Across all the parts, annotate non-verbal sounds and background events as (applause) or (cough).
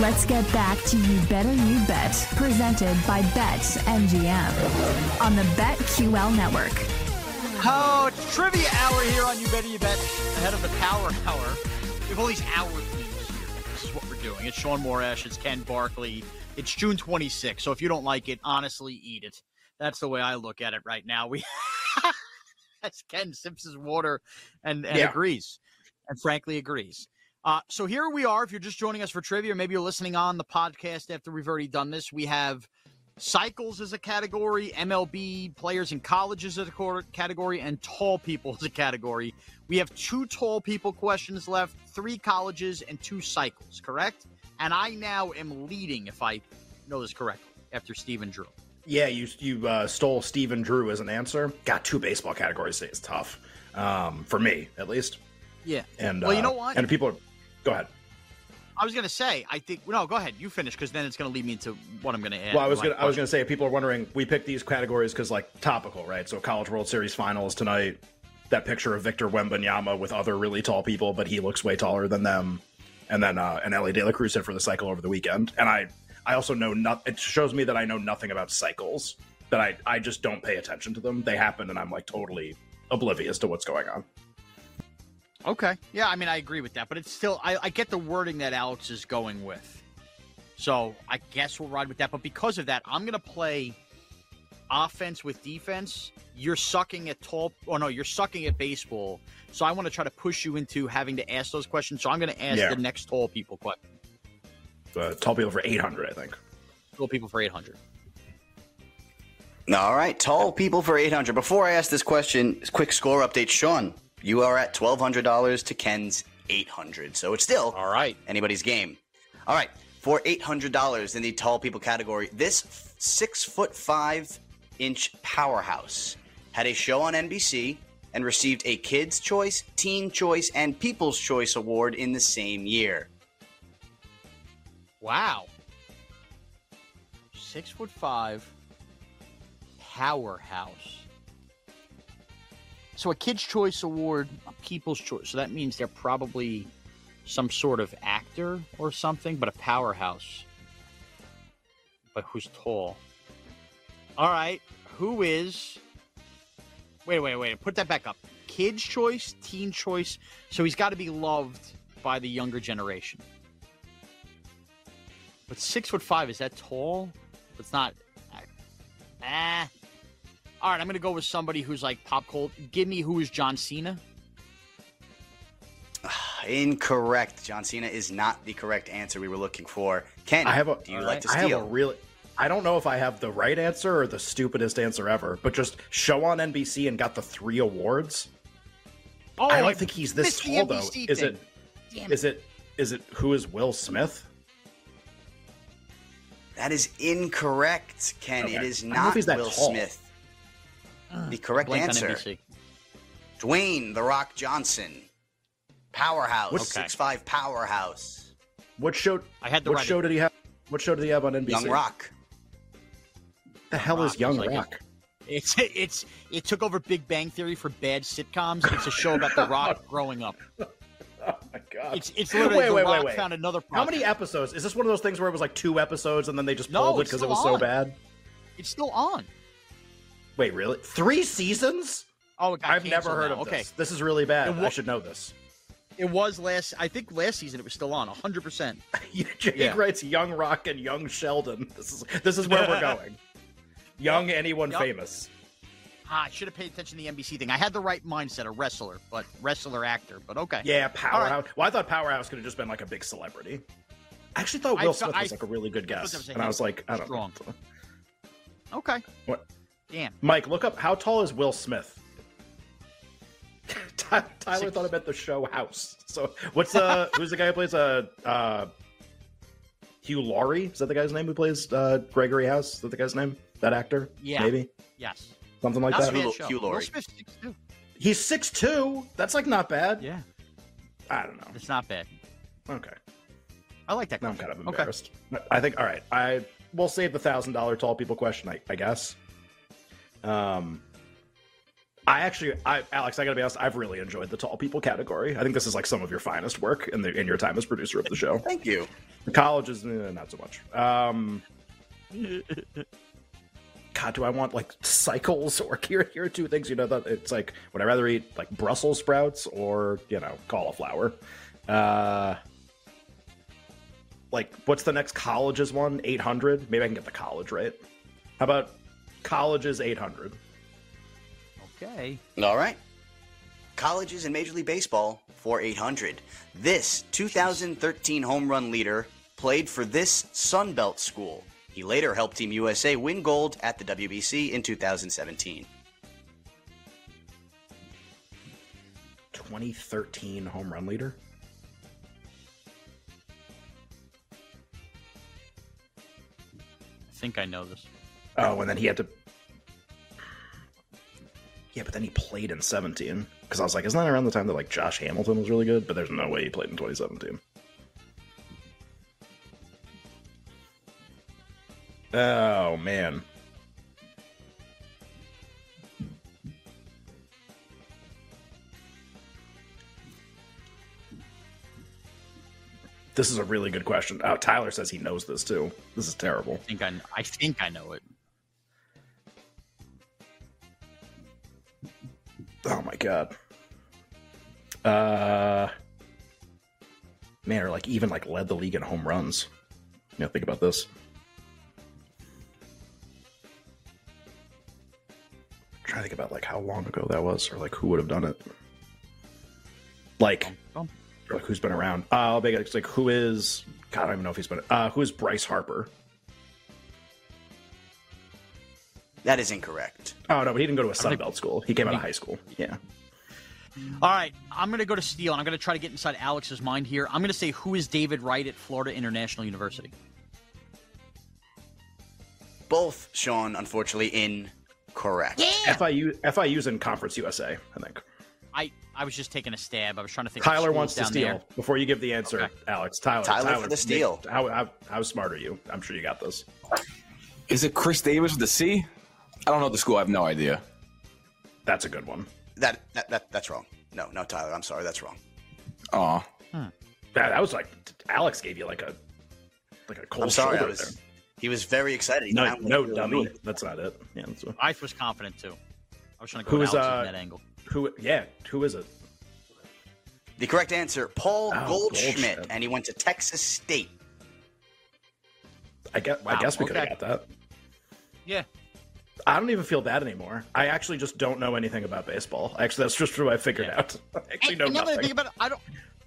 Let's get back to You Better You Bet, presented by Bet MGM on the BetQL network. Oh, it's trivia hour here on You Better You Bet, ahead of the Power Hour. We have all these hour themes here. This is what we're doing. It's Shaun Morash, it's Ken Barkley. It's June 26th, so if you don't like it, honestly, eat it. That's the way I look at it right now. We, (laughs) as Ken sips his water and, and Yeah. agrees, and frankly agrees. Uh, so here we are. If you're just joining us for trivia, maybe you're listening on the podcast after we've already done this. We have cycles as a category, MLB players in colleges as a category, and tall people (laughs) as a category. We have two tall people questions left, three colleges, and two cycles, correct? And I now am leading, if I know this correctly, after Stephen Drew. Yeah, you you uh, stole Stephen Drew as an answer. Got two baseball categories. It's tough um, for me, at least. Yeah. And Well, you uh, know what? And people, are, go ahead. I was going to say, I think, no, go ahead. You finish because then it's going to lead me into what I'm going to add. Well, I was gonna I was gonna say people are wondering. We picked these categories because like topical, right? So College World Series Finals tonight. That picture of Victor Wembanyama with other really tall people, but he looks way taller than them. And then uh, and Elly De La Cruz hit for the cycle over the weekend. And I I also know not. It shows me that I know nothing about cycles. That I I just don't pay attention to them. They happen, and I'm like totally oblivious to what's going on. Okay. Yeah, I mean, I agree with that, but it's still, I, I get the wording that Alex is going with. So I guess we'll ride with that. But because of that, I'm going to play offense with defense. You're sucking at tall, or no, you're sucking at baseball. So I want to try to push you into having to ask those questions. So I'm going to ask Yeah. the next tall people question. Uh, tall people for 800, I think. Tall people for 800. All right, tall people for 800. Before I ask this question, quick score update. Sean, you are at $1,200 to Ken's 800. So it's still All right. anybody's game. All right, for $800 in the tall people category, this f- six foot five inch powerhouse had a show on NBC and received a Kids' Choice, Teen Choice, and People's Choice Award in the same year. Wow. Six foot five, powerhouse. So a Kids' Choice Award, a People's Choice. So that means they're probably some sort of actor or something, but a powerhouse. But who's tall? All right. Who is. Wait, wait, wait. Put that back up. Kids' Choice, Teen Choice. So he's got to be loved by the younger generation. But six foot five is that tall? It's not. Ah. All right, I'm gonna go with somebody who's like pop cult. Give me who is John Cena. (sighs) Incorrect. John Cena is not the correct answer we were looking for. Ken, I have a. do you all like right. to I have steal? a really. I don't know if I have the right answer or the stupidest answer ever, but just show on NBC and got the three awards. Oh, I don't think he's this missed tall though. NBC Is thing. it? Damn Is it? Is it? Who is Will Smith? That is incorrect, Ken. Okay. It is I don't know if he's that Will tall. Smith. The ah, correct Blanked answer, Dwayne The Rock Johnson. Powerhouse. What- Six five powerhouse. What show? I had the What right- show did he have? What show did he have on NBC? Young Rock. The hell Rock is Young is like a- Rock? It's it's it took over Big Bang Theory for bad sitcoms. It's a show about the Rock (laughs) growing up. Oh my god! It's it's literally wait, the wait, Rock wait, wait. found another. How many episodes? Is this one of those things where it was like two episodes and then they just No, pulled it because it still was so bad? It's still on. Wait, really? Three seasons? Oh, it got I've never heard now. of okay. this. This is really bad. I should know this. It was last. I think last season it was still on. hundred percent. (laughs) Jake Yeah. writes Young Rock and Young Sheldon. This is this is where we're (laughs) going. Young anyone Yup. famous. Ah, I should have paid attention to the NBC thing. I had the right mindset, a wrestler, but wrestler actor. But okay. Yeah, Powerhouse. Well, I thought Powerhouse could have just been like a big celebrity. I actually thought Will thought- Smith was like a really good I guess, gonna and I was like, I don't strong. know. Okay. What? Damn. Mike, look up how tall is Will Smith. (laughs) Tyler Six- thought about the show House. So what's uh (laughs) who's the guy who plays uh uh Hugh Laurie? Is that the guy's name who plays uh Gregory House? Is that the guy's name? That actor? Yeah. Maybe Yes. something like That's that. a Hugh- bad show. Hugh Will Laurie. Smith's six two. He's six two. That's like not bad. Yeah, I don't know. it's not bad. Okay. I like that. Now I'm kind of Okay. embarrassed. I think all right. I we'll save the thousand dollar tall people question. I, I guess. Um, I actually, I, Alex, I gotta be honest. I've really enjoyed the tall people category. I think this is like some of your finest work in the in your time as producer of the show. Thank you. The college is eh, not so much. Um, God, do I want like cycles or (laughs) here? Here are two things. You know that it's like would I rather eat like Brussels sprouts or you know cauliflower? Uh, like what's the next colleges one? Eight hundred. Maybe I can get the college right. How about colleges eight hundred? Okay. All right. Colleges in Major League Baseball for 800. This 2013 home run leader played for this Sun Belt school. He later helped Team USA win gold at the WBC in 2017. 2013 home run leader. I think I know this. Oh, and then he had to. Yeah, but then he played in 17. Because I was like, isn't that around the time that like Josh Hamilton was really good? But there's no way he played in 2017. Oh man. This is a really good question. Oh, Tyler says he knows this too. This is terrible. I think I, I think I know it. Oh my god. Uh man, or like even like led the league in home runs. You know, think about this. I'm trying to think about like how long ago that was, or like who would have done it. Like, or like who's been around? Uh, I'll make it it's like who is? God, I don't even know if he's been. Uh, who is Bryce Harper? That is incorrect. Oh no, but he didn't go to a Sun Belt school. He came out of high school. Yeah. All right, I'm going to go to steal, and I'm going to try to get inside Alex's mind here. I'm going to say, who is David Wright at Florida International University? Both, Shaun, unfortunately, incorrect. FIU FIU's in Conference USA, I think. I, I was just taking a stab. I was trying to think. Tyler schools wants to down steal. there. Before you give the answer, Okay. Alex, Tyler, Tyler for the steal. How, how how smart are you? I'm sure you got this. Is it Chris Davis with the C? I don't know the school. I have no idea. That's a good one. That, that, that That's wrong. No, no, Tyler, I'm sorry. That's wrong. Aw. That, that was like Alex gave you like a like a cold I'm sorry. Shoulder was, there. he was very excited. He No, no it. dummy. That's not it. Yeah. That's what, I was confident too. I was trying to go is, to Alex uh, from that angle. who? Yeah. Who is it? The correct answer, Paul Oh, Goldschmidt, Goldschmidt. and he went to Texas State. I guess. I Wow, guess we could have got that. Yeah. I don't even feel bad anymore. I actually just don't know anything about baseball. Actually, that's just what I figured Yeah. out. (laughs) I actually And- know and now that I nothing. think about it, I don't.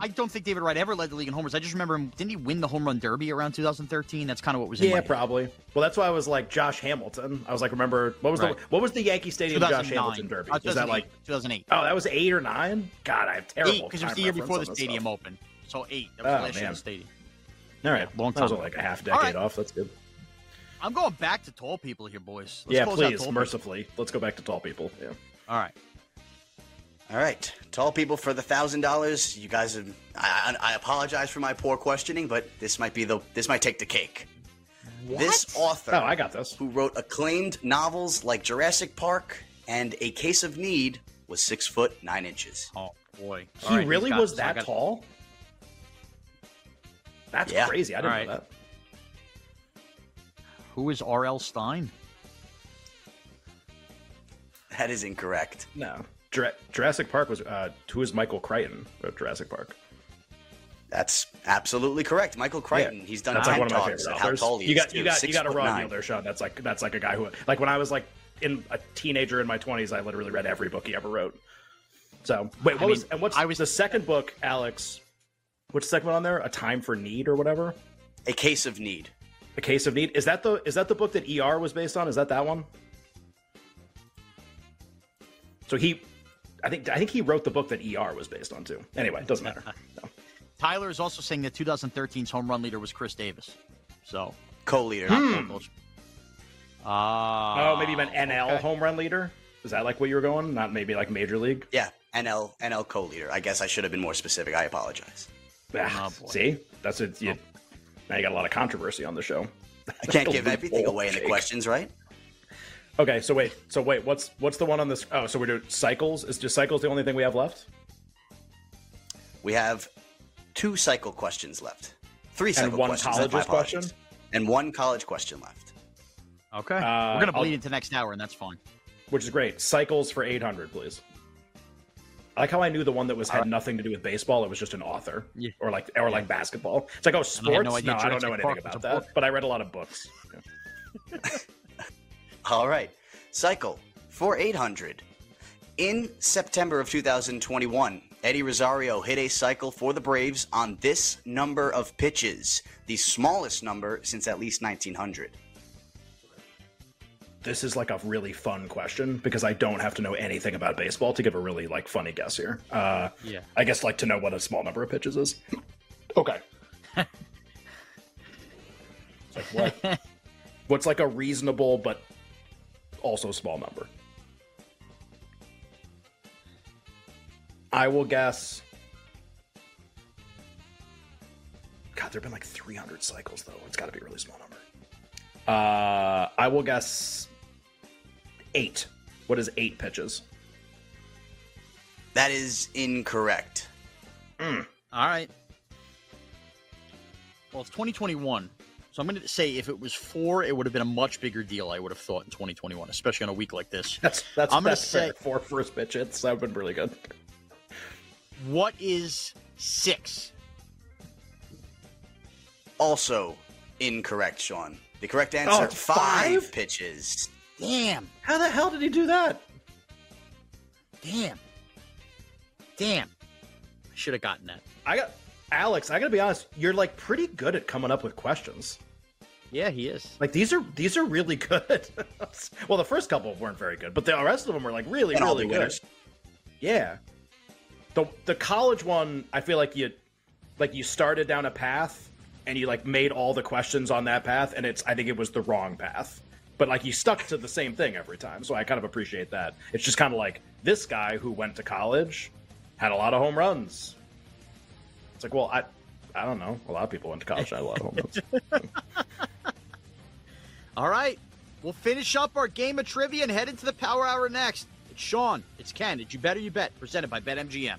I don't think David Wright ever led the league in homers. I just remember him. Didn't he win the home run derby around 2013? That's kind of what was in Yeah, probably. Well, that's why I was like Josh Hamilton. I was like, remember what was Right. the what was the Yankee Stadium Josh Hamilton Derby? Uh, Was that like 2008? oh that was eight or nine? God, I have terrible. Eight, because it was the year before the stadium opened. So eight. That was Oh, the last year man. the stadium. All right, long time. That was like a half decade right. off. That's good. I'm going back to tall people here, boys. Let's yeah, close please, tall people. mercifully, let's go back to tall people. Yeah. All right. All right, tall people for the thousand dollars. You guys, have, I, I I apologize for my poor questioning, but this might be the this might take the cake. What? This author, Oh, I got this. who wrote acclaimed novels like Jurassic Park and A Case of Need, was six foot nine inches. Oh boy. He All right, really got was this. I that got- tall. That's Yeah. crazy. I didn't All know right. that. Who is R.L. Stine? That is incorrect. No, Jura- Jurassic Park was uh, who is Michael Crichton of Jurassic Park. That's absolutely correct. Michael Crichton. Yeah. He's done That's TED like one of my talks favorite at how tall he you is. got you got you got a foot raw nine. deal there, Shaun. That's like that's like a guy who like when I was like in a teenager in my twenties, I literally read every book he ever wrote. So wait, what I was mean, and what's I was- the second book, Alex? Which segment on there? A Time for Need or whatever? A Case of Need. A Case of Need. Is that the is that the book that ER was based on? Is that that one? So he, I think I think he wrote the book that ER was based on too. Anyway, it doesn't matter. No. (laughs) Tyler is also saying that 2013's home run leader was Chris Davis. So. Co-leader. Hmm. Uh, Oh, maybe you meant NL okay. home run leader. Is that like what you were going? Not maybe like major league. Yeah, NL NL co-leader. I guess I should have been more specific. I apologize. Ah, Oh, boy. see, that's it. You, Now you got a lot of controversy on the show. I can't (laughs) give everything away in the questions, right? Okay, so wait, so wait, what's what's the one on this? Oh, so we're doing cycles. Is just cycles the only thing we have left? We have two cycle questions left. Three cycle one questions. colleges my apologies. question? And one college question left. Okay. Uh, We're gonna bleed I'll- into next hour, and that's fine. Which is great. Cycles for eight hundred, please. I like how I knew the one that was had uh, nothing to do with baseball. It was just an author, Yeah. or like or like basketball. It's like oh I sports. no No, I don't know anything Park about a that, book. but I read a lot of books. (laughs) All right. Cycle for 800. In September of 2021, Eddie Rosario hit a cycle for the Braves on this number of pitches, the smallest number since at least 1900. This is like a really fun question because I don't have to know anything about baseball to give a really like funny guess here. Uh, Yeah. I guess like to know what a small number of pitches is. (laughs) okay. Like what? (laughs) What's like a reasonable but also small number? I will guess. God, there've been like 300 cycles though. It's got to be a really small number. Uh, I will guess eight. What is eight pitches? That is incorrect. Hmm. All right. Well, it's 2021. So I'm going to say if it was four, it would have been a much bigger deal, I would have thought, in 2021, especially on a week like this. That's that's I'm gonna say- four first pitch hits. That would have been really good. What is six? Also incorrect, Shaun. The correct answer oh, five pitches. Damn. How the hell did he do that? Damn. Damn. I should have gotten that. I got Alex. I gotta be honest. You're like pretty good at coming up with questions. Yeah, he is. Like these are these are really good. (laughs) well, the first couple weren't very good, but the rest of them were like really And all really the good. winners. Yeah. The the college one, I feel like you like you started down a path and you like made all the questions on that path and it's I think it was the wrong path. But like he stuck to the same thing every time. So I kind of appreciate that. It's just kind of like this guy who went to college had a lot of home runs. It's like, well, I I don't know. A lot of people went to college had a lot of home runs. (laughs) All right. We'll finish up our game of trivia and head into the power hour next. It's Shaun. It's Ken. Did you bet or you bet? Presented by BetMGM.